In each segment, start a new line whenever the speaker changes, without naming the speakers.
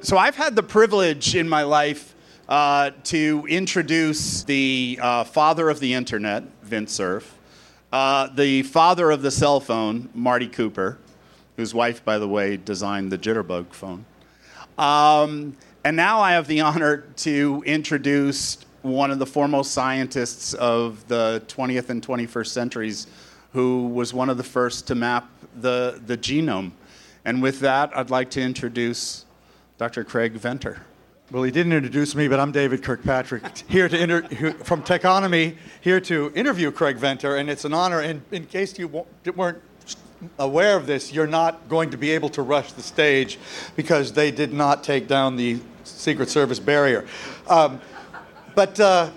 So I've had the privilege in my life uh, to introduce the uh, father of the internet, Vint Cerf, uh, the father of the cell phone, Marty Cooper, whose wife, by the way, designed the Jitterbug phone. Um, and now I have the honor to introduce one of the foremost scientists of the 20th and 21st centuries, who was one of the first to map the, the genome. And with that, I'd like to introduce Dr. Craig Venter.
Well, he didn't introduce me, but I'm David Kirkpatrick, here to inter- from Techonomy, here to interview Craig Venter, and it's an honor. And in case you weren't aware of this, you're not going to be able to rush the stage because they did not take down the Secret Service barrier. Um, but uh,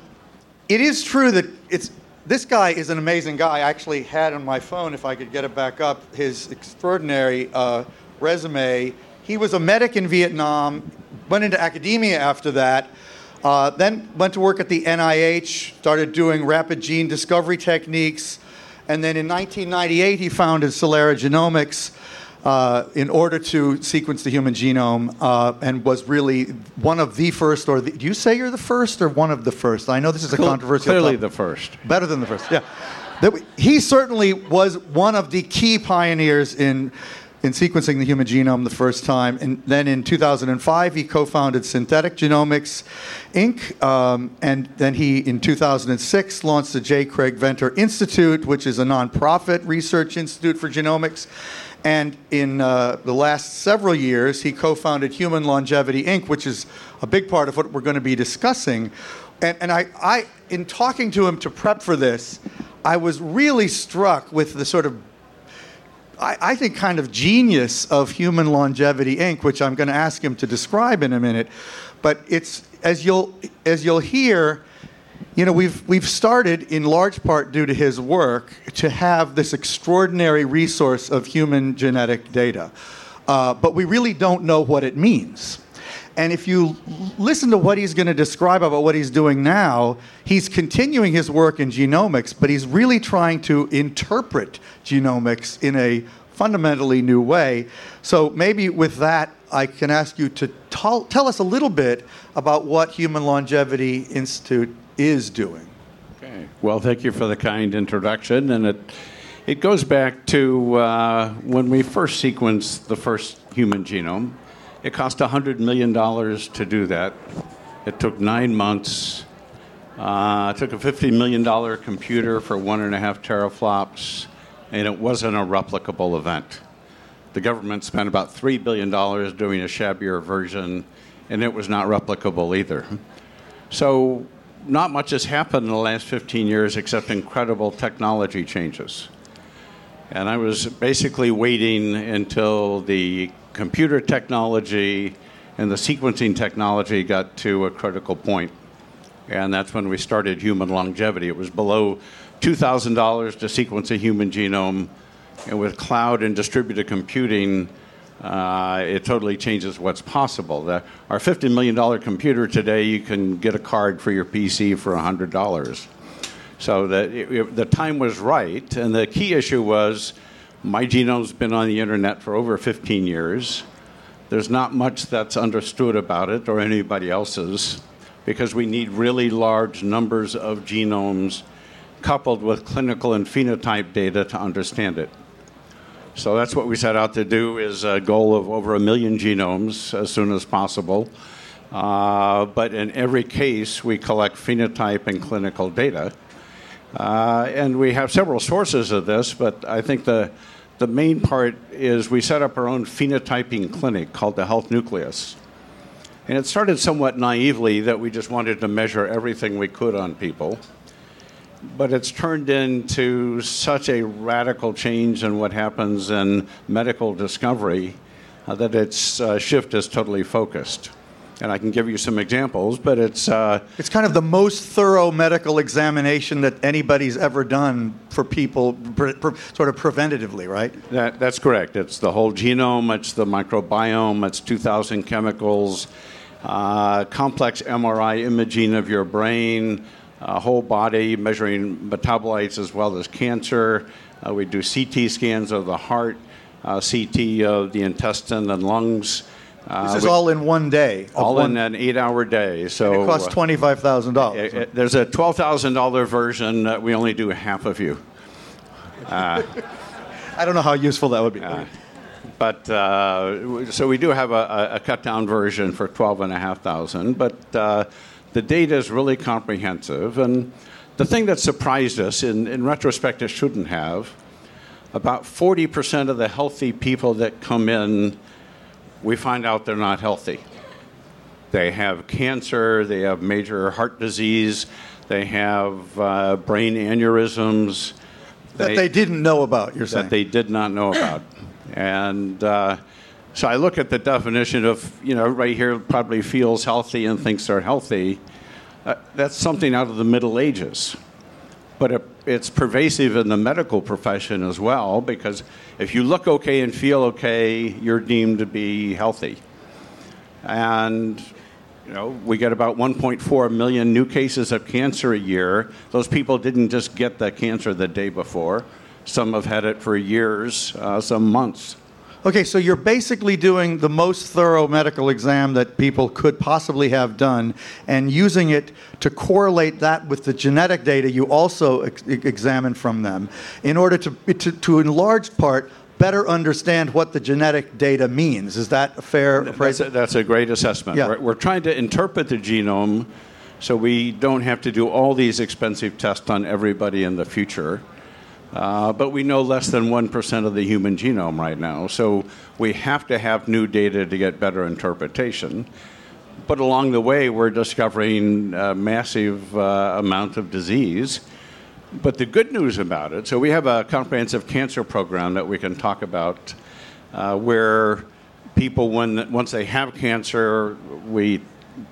it is true that it's this guy is an amazing guy. I actually had on my phone, if I could get it back up, his extraordinary uh, resume. He was a medic in Vietnam, went into academia after that, uh, then went to work at the NIH, started doing rapid gene discovery techniques, and then in 1998 he founded Celera Genomics, uh, in order to sequence the human genome uh, and was really one of the first, or the, do you say you're the first or one of the first? I know this is a controversial
Clearly
topic.
the first.
Better than the first, yeah. That, he certainly was one of the key pioneers in in sequencing the human genome the first time. And then in 2005, he co founded Synthetic Genomics Inc. Um, and then he, in 2006, launched the J. Craig Venter Institute, which is a nonprofit research institute for genomics. And in uh, the last several years, he co founded Human Longevity Inc., which is a big part of what we're going to be discussing. And, and I, I, in talking to him to prep for this, I was really struck with the sort of I, I, think, kind of genius of Human Longevity Inc., which I'm going to ask him to describe in a minute. But it's as you'll as you'll hear, you know, we've we've started in large part due to his work to have this extraordinary resource of human genetic data, uh, but we really don't know what it means. And if you listen to what he's going to describe about what he's doing now, he's continuing his work in genomics, but he's really trying to interpret genomics in a fundamentally new way. So maybe with that, I can ask you to tell, us a little bit about what Human Longevity Institute is doing.
Okay. Well, thank you for the kind introduction, and it it goes back to uh, when we first sequenced the first human genome. It cost $100 million to do that. It took nine months. Uh, it took a $50 million computer for one and a half teraflops, and it wasn't a replicable event. The government spent about $3 billion doing a shabbier version, and it was not replicable either. So, not much has happened in the last 15 years except incredible technology changes. And I was basically waiting until the computer technology and the sequencing technology got to a critical point. And that's when we started human longevity. It was below $2,000 to sequence a human genome. And with cloud and distributed computing, uh, it totally changes what's possible. The, our $50 million computer today, you can get a card for your PC for $100. So the, the time was right. And the key issue was my genome's been on the internet for over 15 years. There's not much that's understood about it or anybody else's because we need really large numbers of genomes coupled with clinical and phenotype data to understand it. So that's what we set out to do is a goal of over a million genomes as soon as possible. Uh, but in every case, we collect phenotype and clinical data. Uh, and we have several sources of this, but I think the the main part is we set up our own phenotyping clinic called the Health Nucleus. And it started somewhat naively that we just wanted to measure everything we could on people. But it's turned into such a radical change in what happens in medical discovery uh, that its uh, shift is totally focused and I can give you some examples, but it's. Uh,
it's kind of the most thorough medical examination that anybody's ever done for people, pre- pre- sort of preventatively, right?
That, that's correct. It's the whole genome, it's the microbiome, it's 2,000 chemicals, uh, complex MRI imaging of your brain, uh, whole body, measuring metabolites as well as cancer. Uh, we do CT scans of the heart, uh, CT of the intestine and lungs.
This is all in one day.
all
one,
in an eight-hour day. So
It costs
uh,
twenty-five thousand dollars.
there's a twelve thousand dollar version that we only do half of you.
I don't know how useful that would be.
But uh, so we do have a, a, a cut down version for twelve and a half thousand. But uh, the data is really comprehensive, and the thing that surprised us, in, in retrospect, it shouldn't have. About forty percent of the healthy people that come in, we find out they're not healthy. They have cancer, they have major heart disease, they have uh, brain aneurysms.
that they didn't know about. You're saying
that they did not know about. And uh, so I look at the definition of, you know, everybody here probably feels healthy and thinks they're healthy. Uh, that's something out of the Middle Ages. But it, it's pervasive in the medical profession as well, because if you look okay and feel okay, you're deemed to be healthy. And you know, we get about 1.4 million new cases of cancer a year. Those people didn't just get the cancer the day before. Some have had it for years, uh, some months.
Okay, so you're basically doing the most thorough medical exam that people could possibly have done and using it to correlate that with the genetic data you also ex- examine from them in order to, to, to, in large part, better understand what the genetic data means. Is that a fair
That's
appraisal?
a, that's a great assessment.
Yeah.
We're, we're trying to interpret the genome so we don't have to do all these expensive tests on everybody in the future. Uh, but we know less than 1% of the human genome right now, so we have to have new data to get better interpretation. But along the way, we're discovering a massive uh, amount of disease. But the good news about it, so we have a comprehensive cancer program that we can talk about, uh, where people, when once they have cancer, we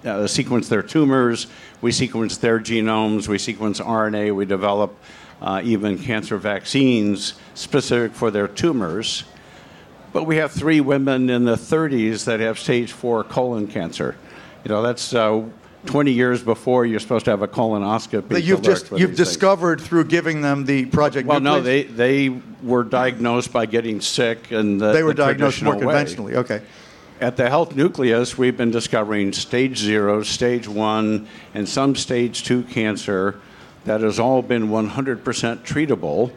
uh, sequence their tumors, we sequence their genomes, we sequence RNA, we develop uh, even cancer vaccines specific for their tumors. But we have three women in the 30s that have stage four colon cancer. You know, that's uh, 20 years before you're supposed to have a colonoscopy. To
you've just you've
these things.
discovered through giving them the project.
Well, no, they, they were diagnosed by getting sick and the,
they were
the
diagnosed more
traditional way.
conventionally. Okay.
At the Health Nucleus, we've been discovering stage zero, stage one, and some stage two cancer that has all been 100% treatable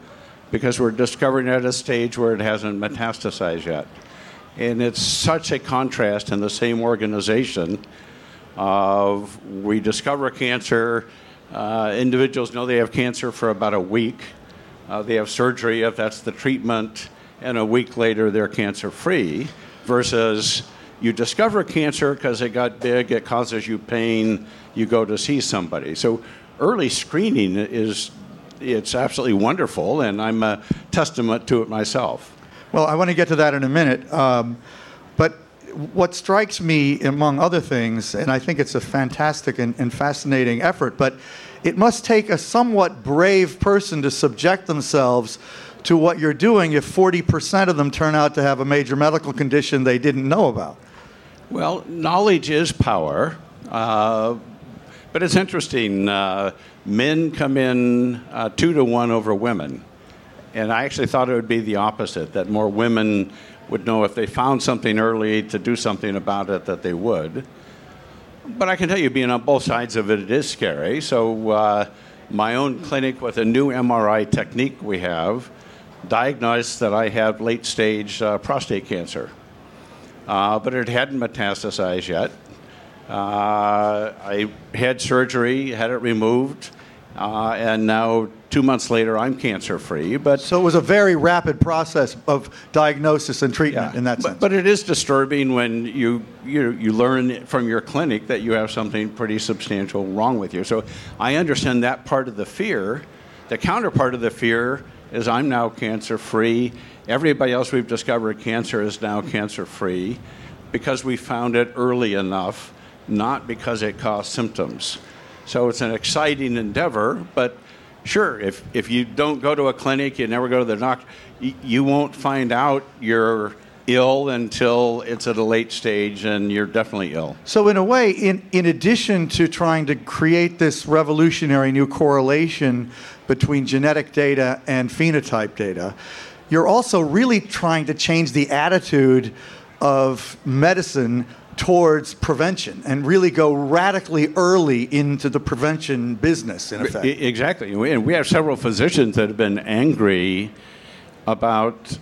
because we're discovering at a stage where it hasn't metastasized yet. And it's such a contrast in the same organization of we discover cancer, uh, individuals know they have cancer for about a week. Uh, they have surgery if that's the treatment, and a week later they're cancer free. Versus you discover cancer because it got big, it causes you pain, you go to see somebody. So early screening is it's absolutely wonderful, and I'm a testament to it myself.
Well, I want to get to that in a minute. Um, but what strikes me, among other things, and I think it's a fantastic and, and fascinating effort, but it must take a somewhat brave person to subject themselves to what you're doing if 40% of them turn out to have a major medical condition they didn't know about.
Well, knowledge is power, uh, but it's interesting. Uh, men come in uh, two to one over women. And I actually thought it would be the opposite that more women would know if they found something early to do something about it, that they would. But I can tell you, being on both sides of it, it is scary. So, uh, my own clinic with a new MRI technique we have diagnosed that I have late stage uh, prostate cancer uh, but it hadn't metastasized yet. Uh, I had surgery, had it removed, uh, and now two months later, I'm cancer free. But
So it was a very rapid process of diagnosis and treatment in that
but,
sense.
but it is disturbing when you, you you learn from your clinic that you have something pretty substantial wrong with you. So I understand that part of the fear. The counterpart of the fear is I'm now cancer free. Everybody else we've discovered cancer is now cancer free because we found it early enough, not because it caused symptoms. So it's an exciting endeavor, but sure, if, if you don't go to a clinic, you never go to the doctor, y- you won't find out you're ill until it's at a late stage and you're definitely ill.
So, in a way, in, in addition to trying to create this revolutionary new correlation between genetic data and phenotype data, you're also really trying to change the attitude of medicine towards prevention and really go radically early into the prevention business, in effect.
Exactly. And we have several physicians that have been angry about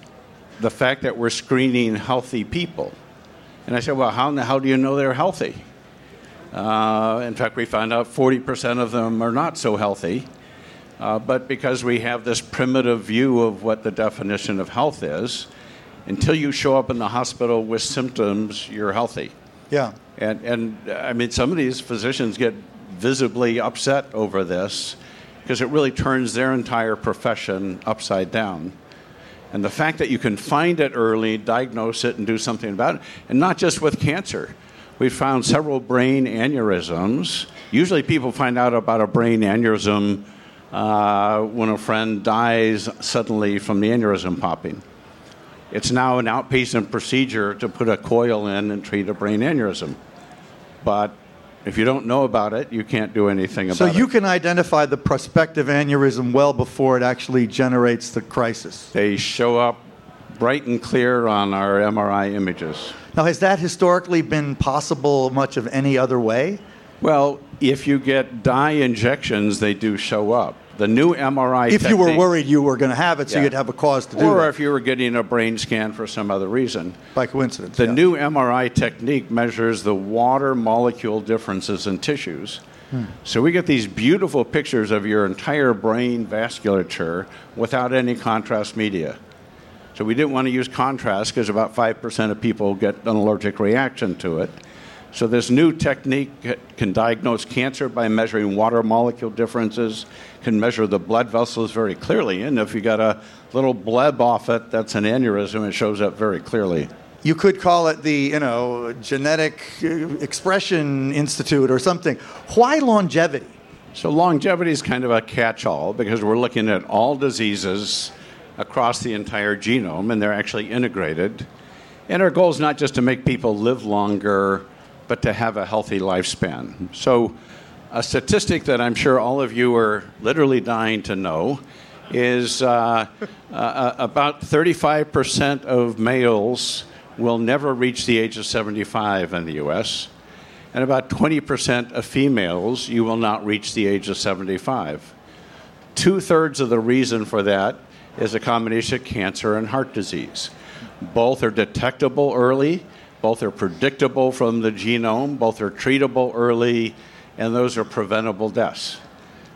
the fact that we're screening healthy people. And I said, well, how, hell do you know they're healthy? Uh, in fact, we found out 40% of them are not so healthy. Uh, but because we have this primitive view of what the definition of health is, until you show up in the hospital with symptoms, you're healthy.
Yeah.
And, and uh, I mean, some of these physicians get visibly upset over this because it really turns their entire profession upside down. And the fact that you can find it early, diagnose it, and do something about it, and not just with cancer. We've found several brain aneurysms. Usually, people find out about a brain aneurysm uh, when a friend dies suddenly from the aneurysm popping. It's now an outpatient procedure to put a coil in and treat a brain aneurysm. But if you don't know about it, you can't do anything about
So
it.
So you can identify the prospective aneurysm well before it actually generates the crisis.
They show up bright and clear on our MRI images.
Now, has that historically been possible much of any other way?
Well, if you get dye injections, they do show up. The new MRI
If you were worried you were going to have it, so
Yeah.
you'd have a cause to do it.
or
that
if you were getting a brain scan for some other reason.
by coincidence.
The
yeah.
new MRI technique measures the water molecule differences in tissues. Hmm. So we get these beautiful pictures of your entire brain vasculature without any contrast media. So we didn't want to use contrast because about 5% of people get an allergic reaction to it. So this new technique can diagnose cancer by measuring water molecule differences, can measure the blood vessels very clearly, and if you got a little bleb off it, that's an aneurysm, it shows up very clearly.
You could call it the, you know, Genetic uh, Expression Institute or something. Why longevity?
So longevity is kind of a catch-all because we're looking at all diseases across the entire genome, and they're actually integrated. And our goal is not just to make people live longer, but to have a healthy lifespan. So, a statistic that I'm sure all of you are literally dying to know is uh, uh, about 35% of males will never reach the age of 75 in the U.S and about 20% of females, you will not reach the age of 75. Two thirds of the reason for that is a combination of cancer and heart disease. Both are detectable early, both are predictable from the genome, both are treatable early, and those are preventable deaths.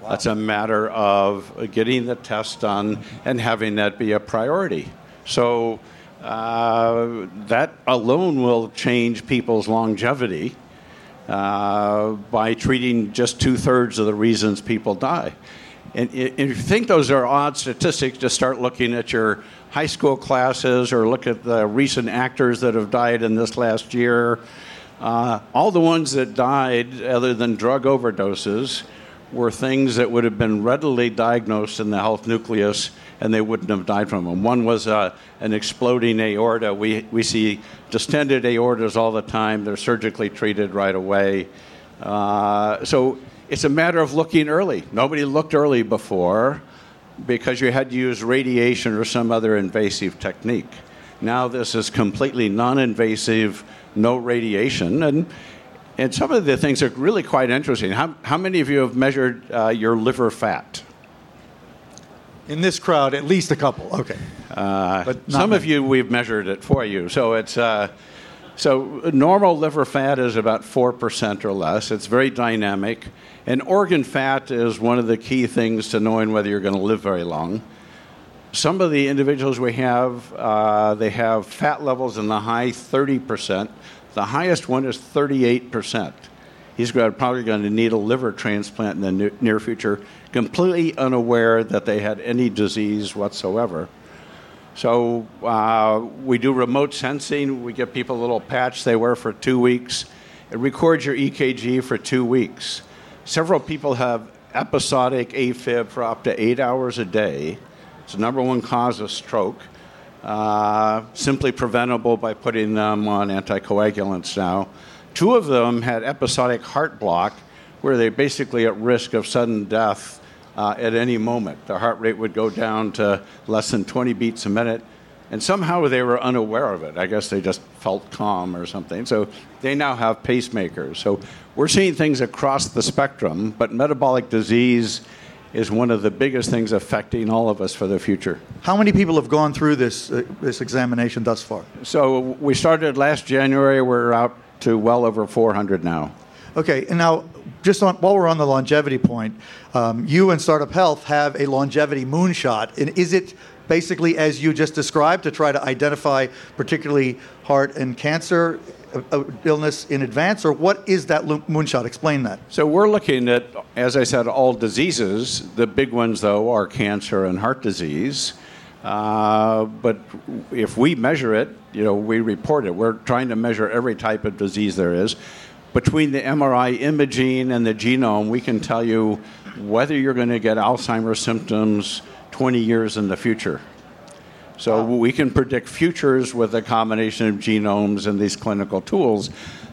That's a matter of getting the test done and having that be a priority. So, uh, that alone will change people's longevity uh, by treating just two thirds of the reasons people die. And if you think those are odd statistics, just start looking at your high school classes or look at the recent actors that have died in this last year. Uh, all the ones that died, other than drug overdoses, were things that would have been readily diagnosed in the health nucleus and they wouldn't have died from them. One was uh, an exploding aorta. We, we see distended aortas all the time. They're surgically treated right away. Uh, so it's a matter of looking early. Nobody looked early before because you had to use radiation or some other invasive technique. Now this is completely non-invasive, no radiation, and and some of the things are really quite interesting. How, how many of you have measured uh, your liver fat?
In this crowd, at least a couple. Okay.
Uh,
But
some of you we've measured it for you. So it's uh, so normal liver fat is about four percent or less. It's very dynamic, and organ fat is one of the key things to knowing whether you're going to live very long. Some of the individuals we have, uh, they have fat levels in the high 30 percent. The highest one is 38 percent. He's probably going to need a liver transplant in the near future, completely unaware that they had any disease whatsoever. So uh, we do remote sensing. We give people a little patch they wear for two weeks. It records your EKG for two weeks. Several people have episodic AFib for up to eight hours a day. It's the number one cause of stroke. Uh, simply preventable by putting them on anticoagulants now. Two of them had episodic heart block, where they're basically at risk of sudden death uh, at any moment. Their heart rate would go down to less than 20 beats a minute, And somehow they were unaware of it. I guess they just felt calm or something. So they now have pacemakers. So we're seeing things across the spectrum, but metabolic disease is one of the biggest things affecting all of us for the future.
How many people have gone through this, uh, this examination thus far?
So we started last January. We're out to well over 400 now.
Okay, and now just on, while we're on the longevity point, um, you and Startup Health have a longevity moonshot. And is it basically as you just described to try to identify particularly heart and cancer uh, uh, illness in advance, or what is that moonshot? Explain that.
So we're looking at, as I said, all diseases. The big ones, though, are cancer and heart disease. Uh, but if we measure it, you know, we report it. We're trying to measure every type of disease there is. Between the MRI imaging and the genome, we can tell you whether you're going to get Alzheimer's symptoms 20 years in the future. So wow. we can predict futures with a combination of genomes and these clinical tools.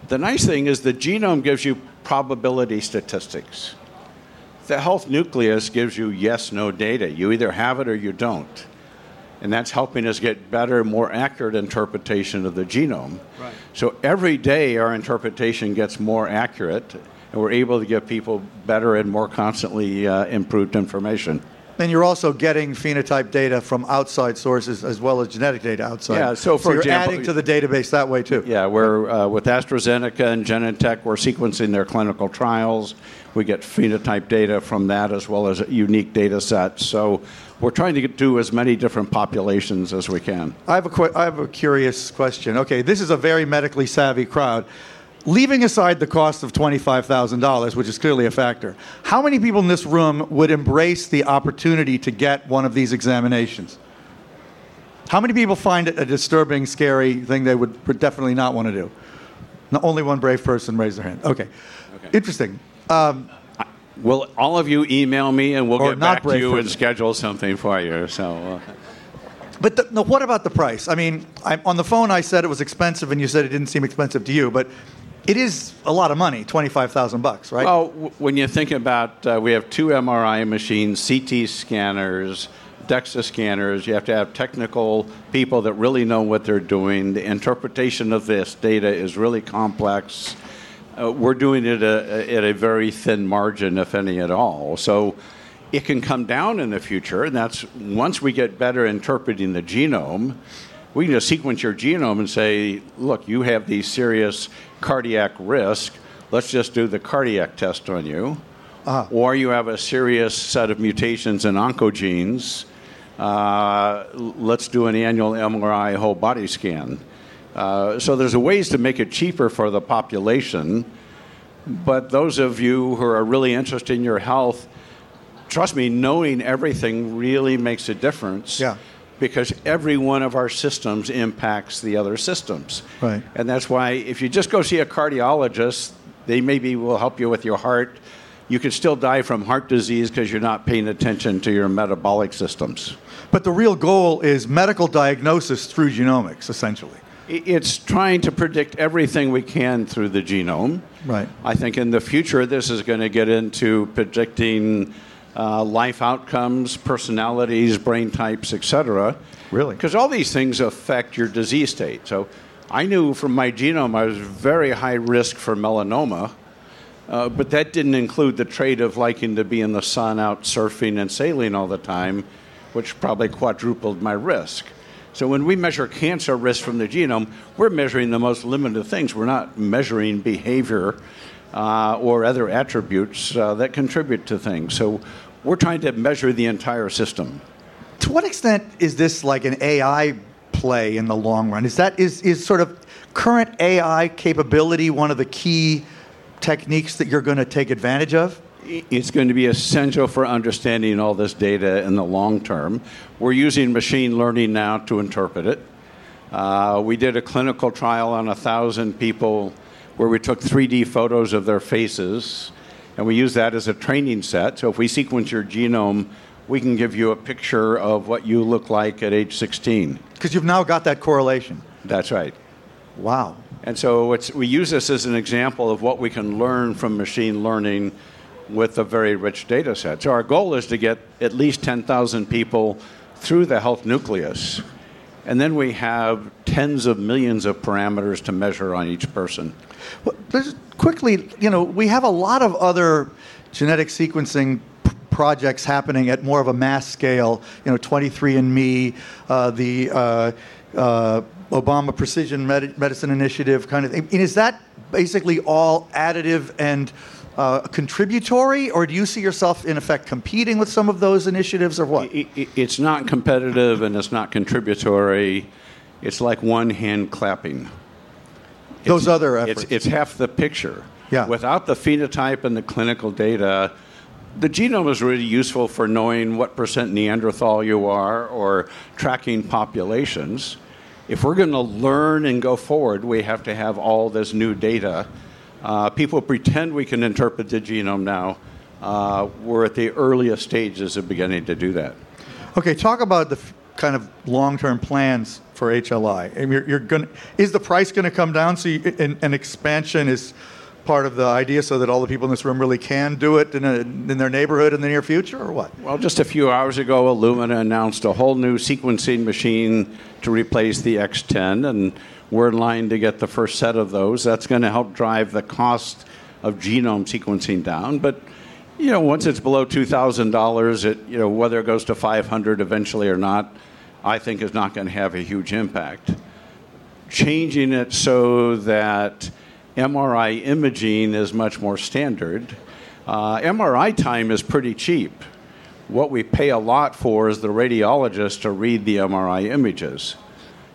The nice thing is the genome gives you probability statistics. The health nucleus gives you yes no data. You either have it or you don't. And that's helping us get better, more accurate interpretation of the genome. Right. So every day our interpretation gets more accurate, and we're able to give people better and more constantly uh, improved information.
And you're also getting phenotype data from outside sources as well as genetic data outside.
Yeah, so for
so you're
example,
adding to the database that way too.
Yeah, we're uh, with AstraZeneca and Genentech. We're sequencing their clinical trials. We get phenotype data from that as well as unique data sets. So we're trying to do as many different populations as we can.
I have a qu- I have a curious question. Okay, this is a very medically savvy crowd leaving aside the cost of $25,000, which is clearly a factor, how many people in this room would embrace the opportunity to get one of these examinations? How many people find it a disturbing, scary thing they would, definitely not want to do? Not only one brave person raised their hand. Okay. okay. Interesting. Um,
Will all of you email me and we'll get back to you and schedule something for you? So. Uh.
But the, no, what about the price? I mean, I, on the phone I said it was expensive, and you said it didn't seem expensive to you. But it is a lot of money, twenty-five thousand bucks, right?
Well, w- when you think about, uh, we have two MRI machines, CT scanners, DEXA scanners. You have to have technical people that really know what they're doing. The interpretation of this data is really complex. Uh, we're doing it a, a, at a very thin margin, if any at all. So it can come down in the future, and that's once we get better interpreting the genome we can just sequence your genome and say, look, you have these serious cardiac risk. Let's just do the cardiac test on you. Uh-huh. Or you have a serious set of mutations in oncogenes. Uh, let's do an annual MRI whole body scan. Uh, so there's ways to make it cheaper for the population. But those of you who are really interested in your health, trust me, knowing everything really makes a difference.
Yeah
because every one of our systems impacts the other systems.
Right.
And that's why if you just go see a cardiologist, they maybe will help you with your heart. You could still die from heart disease because you're not paying attention to your metabolic systems.
But the real goal is medical diagnosis through genomics, essentially.
It's trying to predict everything we can through the genome.
Right.
I think in the future, this is going to get into predicting uh, life outcomes, personalities, brain types, etc.
Really?
Because all these things affect your disease state. So I knew from my genome I was very high risk for melanoma, uh, but that didn't include the trait of liking to be in the sun out surfing and sailing all the time, which probably quadrupled my risk. So when we measure cancer risk from the genome, we're measuring the most limited things. We're not measuring behavior uh, or other attributes uh, that contribute to things. So we're trying to measure the entire system.
To what extent is this like an AI play in the long run? Is that is, is sort of current AI capability one of the key techniques that you're going to take advantage of?
It's going to be essential for understanding all this data in the long term. We're using machine learning now to interpret it. Uh, we did a clinical trial on a thousand people where we took 3D photos of their faces and we use that as a training set. So if we sequence your genome, we can give you a picture of what you look like at age 16.
Because you've now got that correlation.
That's right.
Wow.
And so we use this as an example of what we can learn from machine learning with a very rich data set. So our goal is to get at least 10,000 people through the health nucleus And then we have tens of millions of parameters to measure on each person.
Well, quickly, you know, we have a lot of other genetic sequencing projects happening at more of a mass scale. You know, 23andMe, uh, the uh, uh, Obama Precision Medi- Medicine Initiative, kind of thing. And is that basically all additive and uh, contributory, or do you see yourself in effect competing with some of those initiatives, or what?
It's not competitive and it's not contributory. It's like one hand clapping.
Those
It's-
other
it's,
efforts.
It's half the picture.
Yeah.
Without the phenotype and the clinical data, the genome is really useful for knowing what percent Neanderthal you are or tracking populations. If we're going to learn and go forward, we have to have all this new data. Uh, people pretend we can interpret the genome now. Uh, we're at the earliest stages of beginning to do that.
Okay, talk about the f- kind of long-term plans for HLI. Mean, you're, you're going is the price going to come down? So you, an, an expansion is part of the idea, so that all the people in this room really can do it in, a, in their neighborhood in the near future, or what?
Well, just a few hours ago, Illumina announced a whole new sequencing machine to replace the X10, and we're in line to get the first set of those. That's going to help drive the cost of genome sequencing down. But you know, once it's below two thousand dollars, it you know whether it goes to five hundred eventually or not, I think is not going to have a huge impact. Changing it so that MRI imaging is much more standard. Uh, MRI time is pretty cheap. What we pay a lot for is the radiologist to read the MRI images.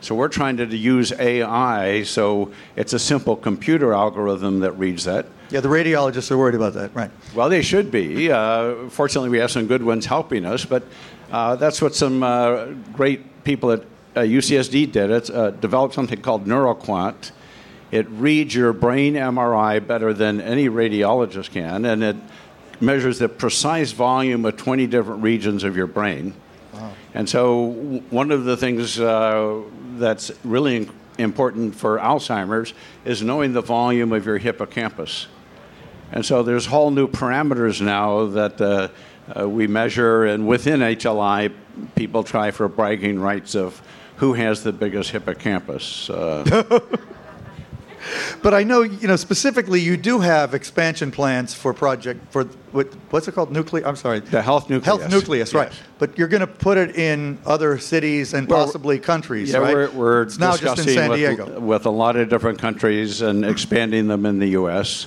So we're trying to use AI, so it's a simple computer algorithm that reads that.
Yeah, the radiologists are worried about that, right?
Well, they should be. Uh, fortunately, we have some good ones helping us, but uh, that's what some uh, great people at uh, UCSD did. It's uh, developed something called NeuroQuant. It reads your brain MRI better than any radiologist can, and it measures the precise volume of 20 different regions of your brain. And so, w- one of the things uh, that's really important for Alzheimer's is knowing the volume of your hippocampus. And so there's whole new parameters now that uh, uh, we measure, and within HLI, people try for bragging rights of who has the biggest hippocampus. Uh,
But I know, you know, specifically, you do have expansion plans for project for what, what's it called? nuclear. I'm sorry.
The health nucleus.
Health nucleus, right?
Yes.
But you're going to put it in other cities and
Well,
possibly countries,
yeah,
right?
we're, we're
it's now just in
discussing
San
with,
Diego.
with a lot of different countries and expanding them in the U.S.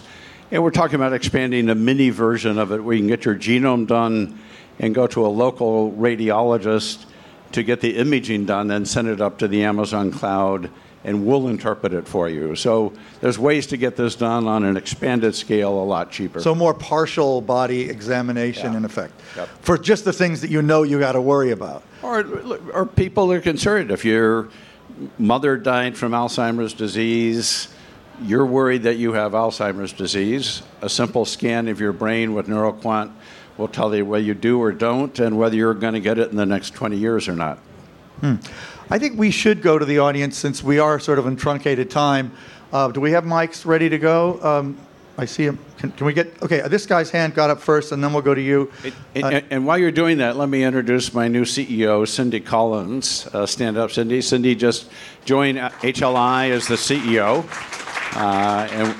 And we're talking about expanding a mini version of it where you can get your genome done and go to a local radiologist to get the imaging done and send it up to the Amazon cloud and we'll interpret it for you. So there's ways to get this done on an expanded scale a lot cheaper.
So more partial body examination,
Yeah.
in effect,
Yep.
for just the things that you know you got to worry about.
Or, or people are concerned. If your mother died from Alzheimer's disease, you're worried that you have Alzheimer's disease. A simple scan of your brain with NeuroQuant will tell you whether you do or don't and whether you're going to get it in the next 20 years or not. Hmm.
I think we should go to the audience since we are sort of in truncated time. Uh, do we have mics ready to go? Um, I see him. Can, can we get? Okay, this guy's hand got up first, and then we'll go to you.
And,
Uh,
and- and while you're doing that, let me introduce my new CEO, Cindy Collins. Uh, stand up, Cindy. Cindy just joined HLI as the CEO, uh, and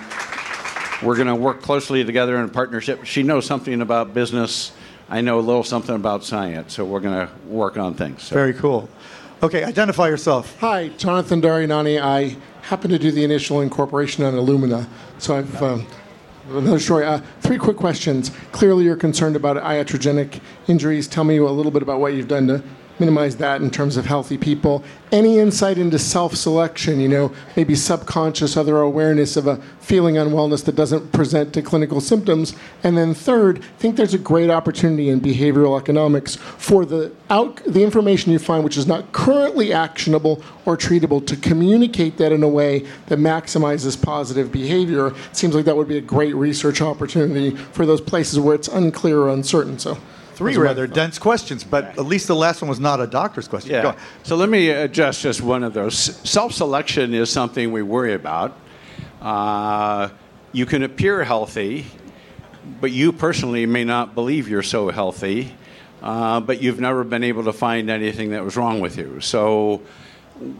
we're going to work closely together in partnership. She knows something about business. I know a little something about science, so we're going to work on things. So-
Very cool. Okay, identify yourself.
Hi, Jonathan Darianani. I happen to do the initial incorporation on Illumina. So I've um, another story. Uh, three quick questions. Clearly, you're concerned about iatrogenic injuries. Tell me a little bit about what you've done to minimize that in terms of healthy people. Any insight into self-selection? You know, maybe subconscious other awareness of a feeling unwellness that doesn't present to clinical symptoms. And then third, I think there's a great opportunity in behavioral economics for the out the information you find which is not currently actionable or treatable to communicate that in a way that maximizes positive behavior. It seems like that would be a great research opportunity for those places where it's unclear or uncertain. So
Three
those
rather dense questions, but at least the last one was not a doctor's question. Go
Yeah.
on.
So let me address just one of those. Self selection is something we worry about. Uh, you can appear healthy, but you personally may not believe you're so healthy, uh, but you've never been able to find anything that was wrong with you. So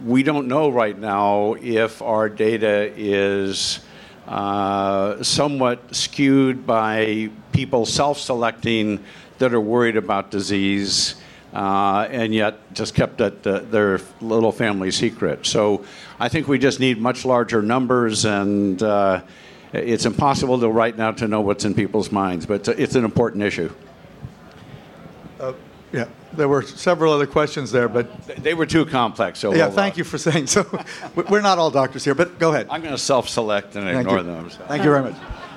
we don't know right now if our data is uh, somewhat skewed by people self selecting that are worried about disease. Uh, and yet just kept it uh, their little family secret. So I think we just need much larger numbers, and uh, it's impossible to right now to know what's in people's minds, but it's an important issue.
Yeah, there were several other questions there, but
They were too complex. So
yeah,
we'll,
thank
uh,
you for saying so. We're not all doctors here, but go ahead.
I'm going to self-select and
Thank
ignore
you.
them. so.
Thank you very much.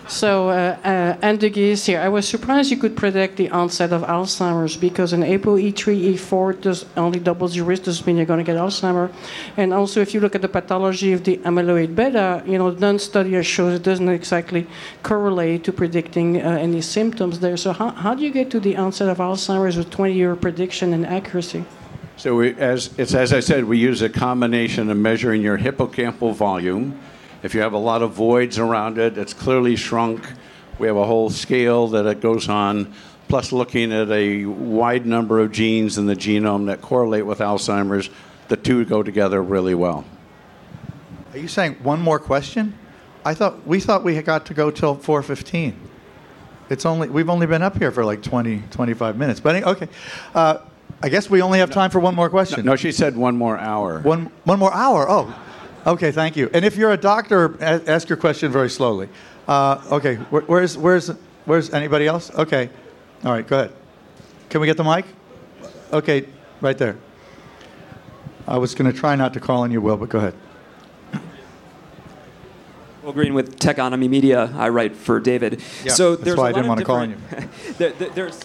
So, uh, uh, Anne here. I was surprised you could predict the onset of Alzheimer's because an ApoE3, E4 does only doubles your risk, doesn't mean you're going to get Alzheimer. And also, if you look at the pathology of the amyloid beta, you know, Nun Study shows it doesn't exactly correlate to predicting uh, any symptoms there. So, how, how do you get to the onset of Alzheimer's with 20 year prediction and accuracy?
So we, as, it's, as I said, we use a combination of measuring your hippocampal volume. If you have a lot of voids around it, it's clearly shrunk. We have a whole scale that it goes on, plus looking at a wide number of genes in the genome that correlate with Alzheimer's. The two go together really well.
Are you saying one more question? I thought we thought we had got to go till 4:15. It's only we've only been up here for like 20, 25 minutes. But any- okay, uh, I guess we only have time for one more question.
No, she said one more hour.
One one more hour. Oh, okay. Thank you. And if you're a doctor, ask your question very slowly. Uh, okay. Where, where's where's where's anybody else? Okay. All right. Go ahead. Can we get the mic? Okay, right there. I was going to try not to call on you, Will, but go ahead.
Will Green with Techonomy Media. I write for David.
Yeah,
so there's that's
why
a
I didn't wanna call on
you. there- there's,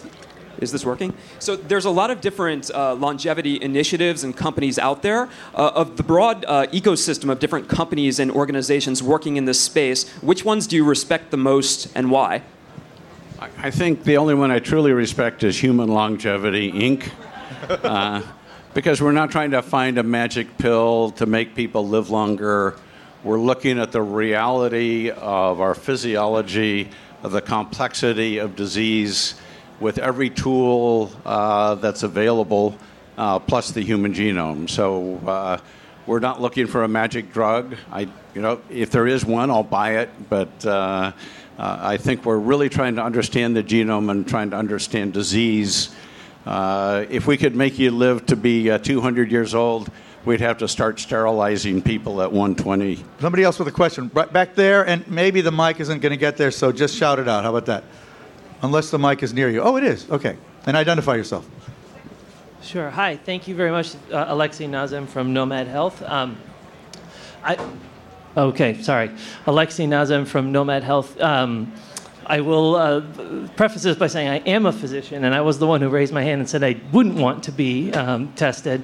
is this working? So there's a lot of different uh, longevity initiatives and companies out there. Uh, of the broad uh, ecosystem of different companies and organizations working in this space, which ones do you respect the most and why?
I- think the only one I truly respect is Human Longevity Inc. Uh, because we're not trying to find a magic pill to make people live longer. We're looking at the reality of our physiology, of the complexity of disease, with every tool uh, that's available, uh, plus the human genome. So uh, we're not looking for a magic drug. I, you know, if there is one, I'll buy it. But uh, uh, I think we're really trying to understand the genome and trying to understand disease. Uh, if we could make you live to be uh, 200 years old, we'd have to start sterilizing people at 120.
Somebody else with a question. Right back there, and maybe the mic isn't going to get there, so just shout it out. How about that? Unless the mic is near you. Oh, it is. Okay. And identify yourself.
Sure. Hi. Thank you very much, uh, Nazem from Nomad Health. Um, I, okay, sorry. Alexei Nazem from Nomad Health. Um, I will uh, preface this by saying I am a physician, and I was the one who raised my hand and said I wouldn't want to be um, tested.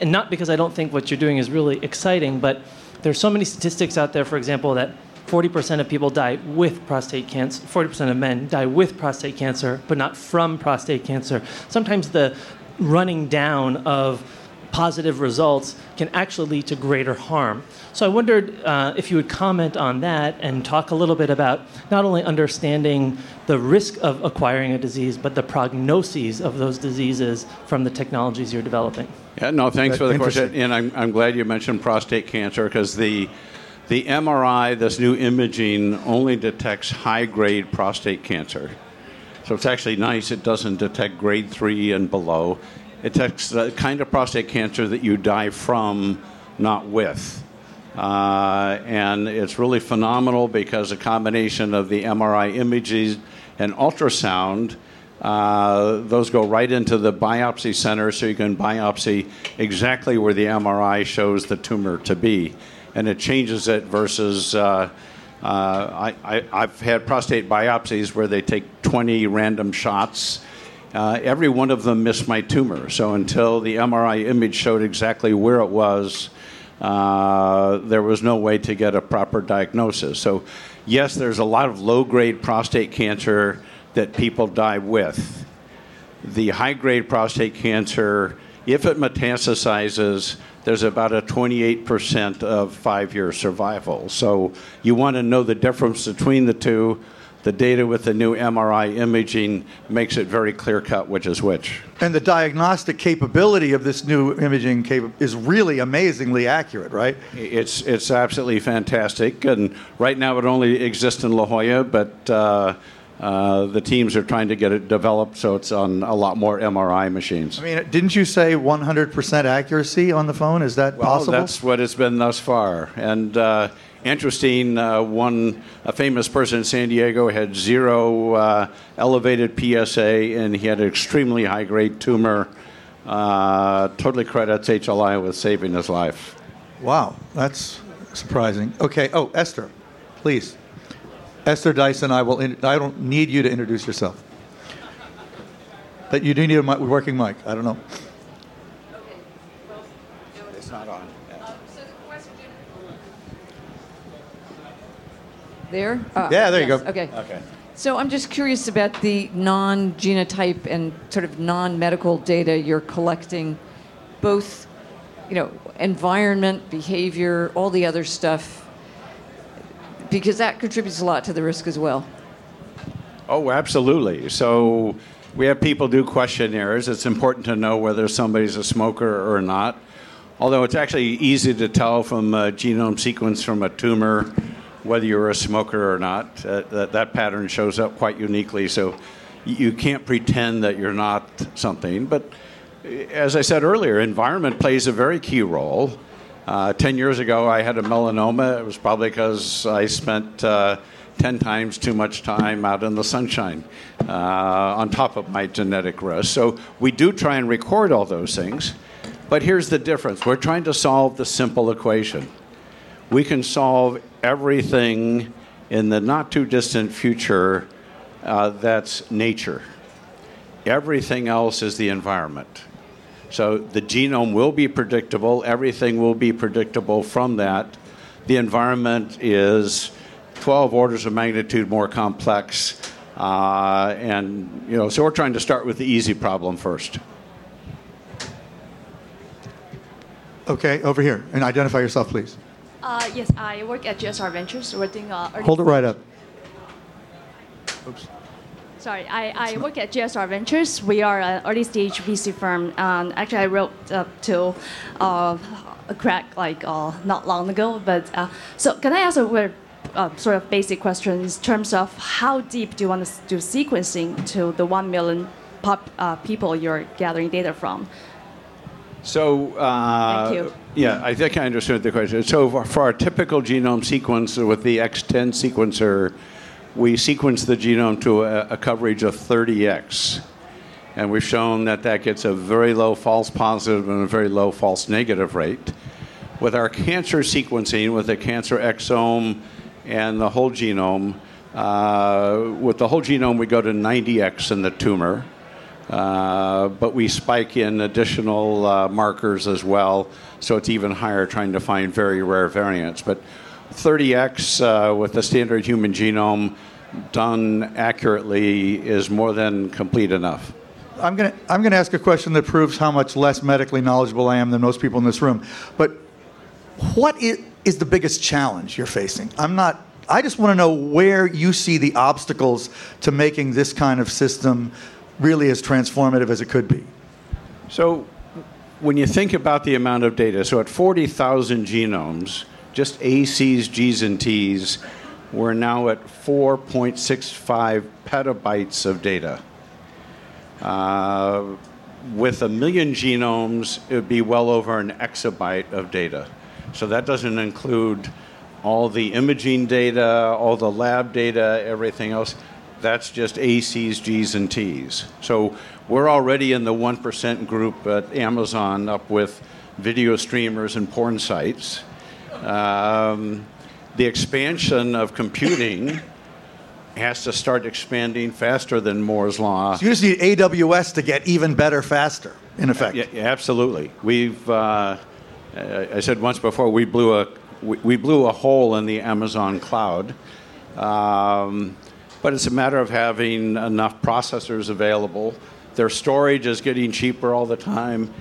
And not because I don't think what you're doing is really exciting, but there's so many statistics out there, for example, that 40% of people die with prostate cancer, 40% of men die with prostate cancer, but not from prostate cancer. Sometimes the running down of positive results can actually lead to greater harm. So I wondered uh, if you would comment on that and talk a little bit about not only understanding the risk of acquiring a disease, but the prognoses of those diseases from the technologies you're developing.
Yeah, no, thanks
Uh,
for the question. And I'm, I'm glad you mentioned prostate cancer because the, the MRI, this new imaging, only detects high grade prostate cancer. So it's actually nice. It doesn't detect grade three and below. It detects the kind of prostate cancer that you die from, not with. Uh, and it's really phenomenal because a combination of the MRI images and ultrasound, uh, those go right into the biopsy center so you can biopsy exactly where the MRI shows the tumor to be. And it changes it versus. Uh, uh, I, I've had prostate biopsies where they take 20 random shots. Uh, every one of them missed my tumor. So until the MRI image showed exactly where it was, uh, there was no way to get a proper diagnosis. So, yes, there's a lot of low grade prostate cancer that people die with. The high grade prostate cancer, if it metastasizes, there's about a 28% of five year survival. So, you want to know the difference between the two. the data with the new MRI imaging makes it very clear cut which is which.
And the diagnostic capability of this new imaging capa- is really amazingly accurate, right?
It's it's absolutely fantastic, and right now it only exists in La Jolla, but uh, uh, the teams are trying to get it developed so it's on a lot more MRI machines.
I mean, didn't you say 100% accuracy on the phone? Is that
Well,
possible?
that's what it's been thus far, and. Uh, interesting, uh, one a famous person in San Diego had zero uh, elevated PSA, and he had an extremely high grade tumor. Uh, totally credits HLI with saving his life.
Wow, that's surprising. Okay. Oh, Esther, please. Esther Dyson, I will. In, I don't need you to introduce yourself. But you do need a mi- working mic. I don't know.
It's not on.
There? Ah,
Yeah, there you
yes,
go.
Okay.
Okay.
So I'm just curious about the non genotype and sort of non medical data you're collecting, both, you know, environment, behavior, all the other stuff, because that contributes a lot to the risk as well.
Oh, absolutely. So we have people do questionnaires. It's important to know whether somebody's a smoker or not. Although it's actually easy to tell from a genome sequence from a tumor whether you're a smoker or not. Uh, that, that pattern shows up quite uniquely. So you can't pretend that you're not something. But uh, as I said earlier, environment plays a very key role. Uh, 10 years ago, I had a melanoma. It was probably because I spent uh, 10 times too much time out in the sunshine uh, on top of my genetic risk. So we do try and record all those things. But here's the difference we're trying to solve the simple equation. We can solve everything in the not too distant future uh, that's nature. Everything else is the environment. So the genome will be predictable, everything will be predictable from that. The environment is 12 orders of magnitude more complex. Uh, and, you know, so we're trying to start with the easy problem first.
Okay, over here. And identify yourself, please.
Uh, yes, I work at GSR Ventures. We're doing uh,
Hold it right up.
Sorry, I, I work at GSR Ventures. We are an early stage VC firm. And actually, I wrote uh, to uh, a crack like uh, not long ago. But uh, so, can I ask a very, uh, sort of basic question in terms of how deep do you want to do sequencing to the one million pop, uh, people you're gathering data from?
So, uh, yeah, I think I understood the question. So, for, for our typical genome sequence with the X10 sequencer, we sequence the genome to a, a coverage of 30x. And we've shown that that gets a very low false positive and a very low false negative rate. With our cancer sequencing, with the cancer exome and the whole genome, uh, with the whole genome, we go to 90x in the tumor. Uh, but we spike in additional uh, markers as well, so it's even higher trying to find very rare variants. But 30x uh, with the standard human genome done accurately is more than complete enough.
I'm going to I'm going to ask a question that proves how much less medically knowledgeable I am than most people in this room. But what is, is the biggest challenge you're facing? I'm not. I just want to know where you see the obstacles to making this kind of system really as transformative as it could be.
So, when you think about the amount of data, so at 40,000 genomes, just ACs, Gs, and Ts, we're now at 4.65 petabytes of data. Uh, with a million genomes, it would be well over an exabyte of data. So that doesn't include all the imaging data, all the lab data, everything else. That's just ACs, Gs, and Ts. So we're already in the 1% group at Amazon up with video streamers and porn sites. Um, the expansion of computing has to start expanding faster than Moore's Law.
So you just need AWS to get even better faster, in effect.
Yeah, yeah, absolutely. We've, uh, I said once before, we blew a, we blew a hole in the Amazon cloud. Um, but it's a matter of having enough processors available. Their storage is getting cheaper all the time.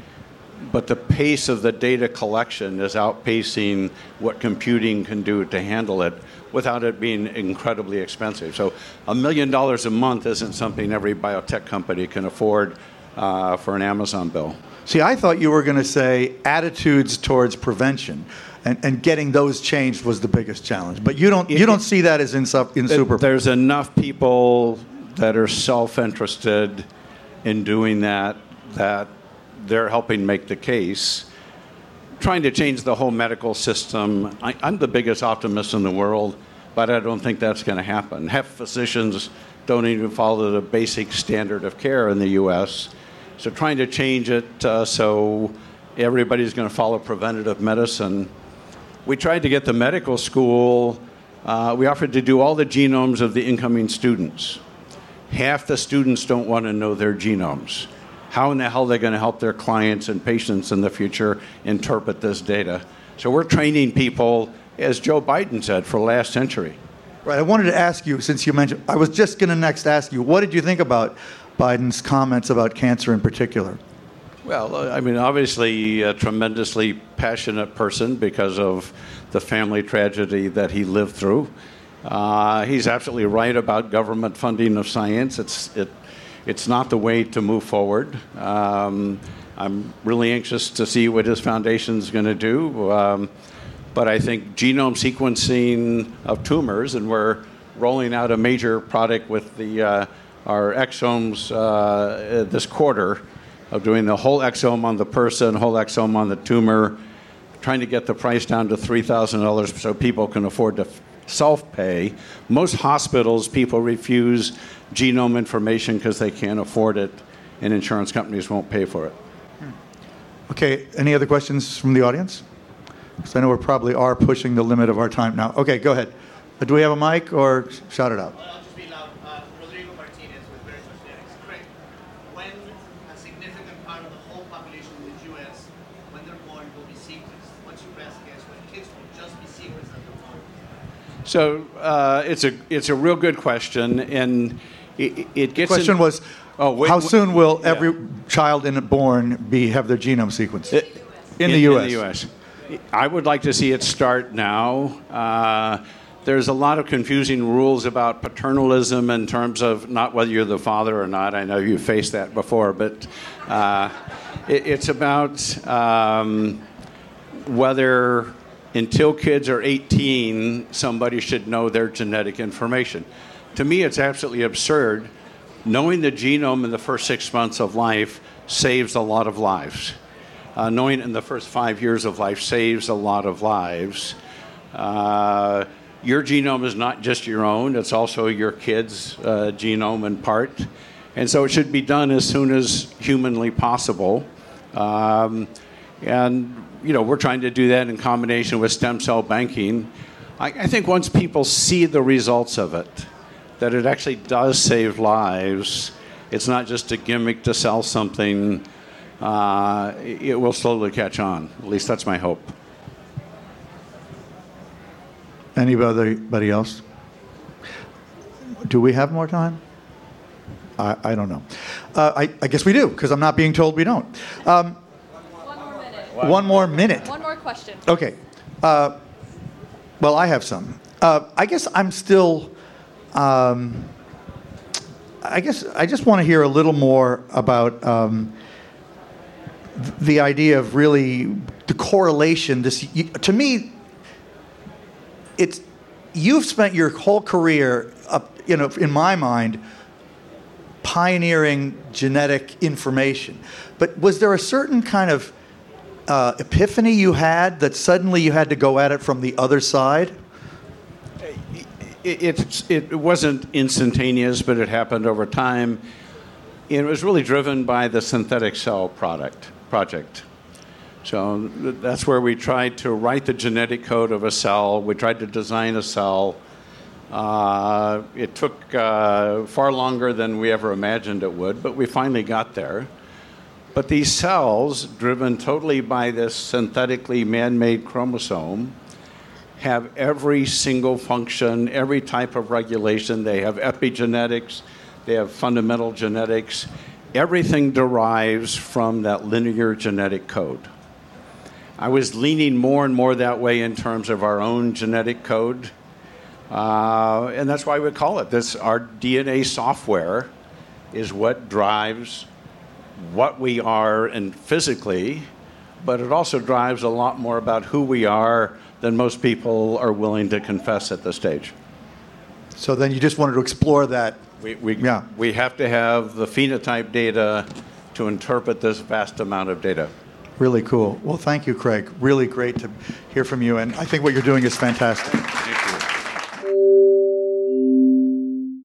But the pace of the data collection is outpacing what computing can do to handle it without it being incredibly expensive. So, a million dollars a month isn't something every biotech company can afford uh, for an Amazon bill.
See, I thought you were going to say attitudes towards prevention. And, and getting those changed was the biggest challenge, but you don't you don't see that as in, sub, in super.
There's enough people that are self-interested in doing that that they're helping make the case. Trying to change the whole medical system, I, I'm the biggest optimist in the world, but I don't think that's going to happen. Half physicians don't even follow the basic standard of care in the U.S. So trying to change it uh, so everybody's going to follow preventative medicine. We tried to get the medical school. Uh, we offered to do all the genomes of the incoming students. Half the students don't want to know their genomes. How in the hell are they going to help their clients and patients in the future interpret this data? So we're training people, as Joe Biden said, for last century.
Right. I wanted to ask you, since you mentioned, I was just going to next ask you, what did you think about Biden's comments about cancer in particular?
Well, I mean, obviously, a tremendously passionate person because of the family tragedy that he lived through. Uh, he's absolutely right about government funding of science. It's, it, it's not the way to move forward. Um, I'm really anxious to see what his foundation is going to do. Um, but I think genome sequencing of tumors, and we're rolling out a major product with the, uh, our exomes uh, this quarter of doing the whole exome on the person, whole exome on the tumor, trying to get the price down to $3,000 so people can afford to self pay. Most hospitals, people refuse genome information because they can't afford it, and insurance companies won't pay for it.
Okay, any other questions from the audience? Because I know we probably are pushing the limit of our time now. Okay, go ahead. Uh, do we have a mic or shout it out?
Well, I'll just be loud. Uh, Rodrigo Martinez with Veritas Genetics. Craig, when a significant part of the whole population in the U.S., when they're born, will be sequenced, what's your best guess when kids will just be sequenced at they're born?
So uh, it's a it's a real good question, and it, it gets.
question
in-
was,
Oh, wait,
how
wait-
soon will
yeah.
every child in born be have their genome sequenced? in, the U.S.?
In the U.S. I would like to see it start now. Uh, there's a lot of confusing rules about paternalism in terms of not whether you're the father or not. I know you faced that before, but uh, it, it's about um, whether until kids are 18, somebody should know their genetic information. To me, it's absolutely absurd. Knowing the genome in the first six months of life saves a lot of lives. Uh, knowing in the first five years of life saves a lot of lives. Uh, your genome is not just your own, it's also your kid's uh, genome in part. And so it should be done as soon as humanly possible. Um, and, you know, we're trying to do that in combination with stem cell banking. I, I think once people see the results of it, that it actually does save lives, it's not just a gimmick to sell something, uh, it will slowly catch on. At least that's my hope.
Anybody else? Do we have more time? I, I don't know. Uh, I, I guess we do, because I'm not being told we don't. Um,
more
one more minute.
One more question.
Okay. Uh, well, I have some. Uh, I guess I'm still. Um, I guess I just want to hear a little more about um, the idea of really the correlation. This to me, it's you've spent your whole career, up, you know, in my mind, pioneering genetic information. But was there a certain kind of uh, epiphany you had that suddenly you had to go at it from the other side?
It, it's, it wasn't instantaneous, but it happened over time. It was really driven by the synthetic cell product project. So that's where we tried to write the genetic code of a cell. We tried to design a cell. Uh, it took uh, far longer than we ever imagined it would, but we finally got there. But these cells, driven totally by this synthetically man made chromosome, have every single function, every type of regulation. They have epigenetics, they have fundamental genetics, everything derives from that linear genetic code. I was leaning more and more that way in terms of our own genetic code. Uh, and that's why we call it this. Our DNA software is what drives what we are and physically, but it also drives a lot more about who we are than most people are willing to confess at this stage.
So then you just wanted to explore that.
We, we,
Yeah.
we have to have the phenotype data to interpret this vast amount of data.
Really cool. Well, thank you, Craig. Really great to hear from you. And I think what you're doing is fantastic.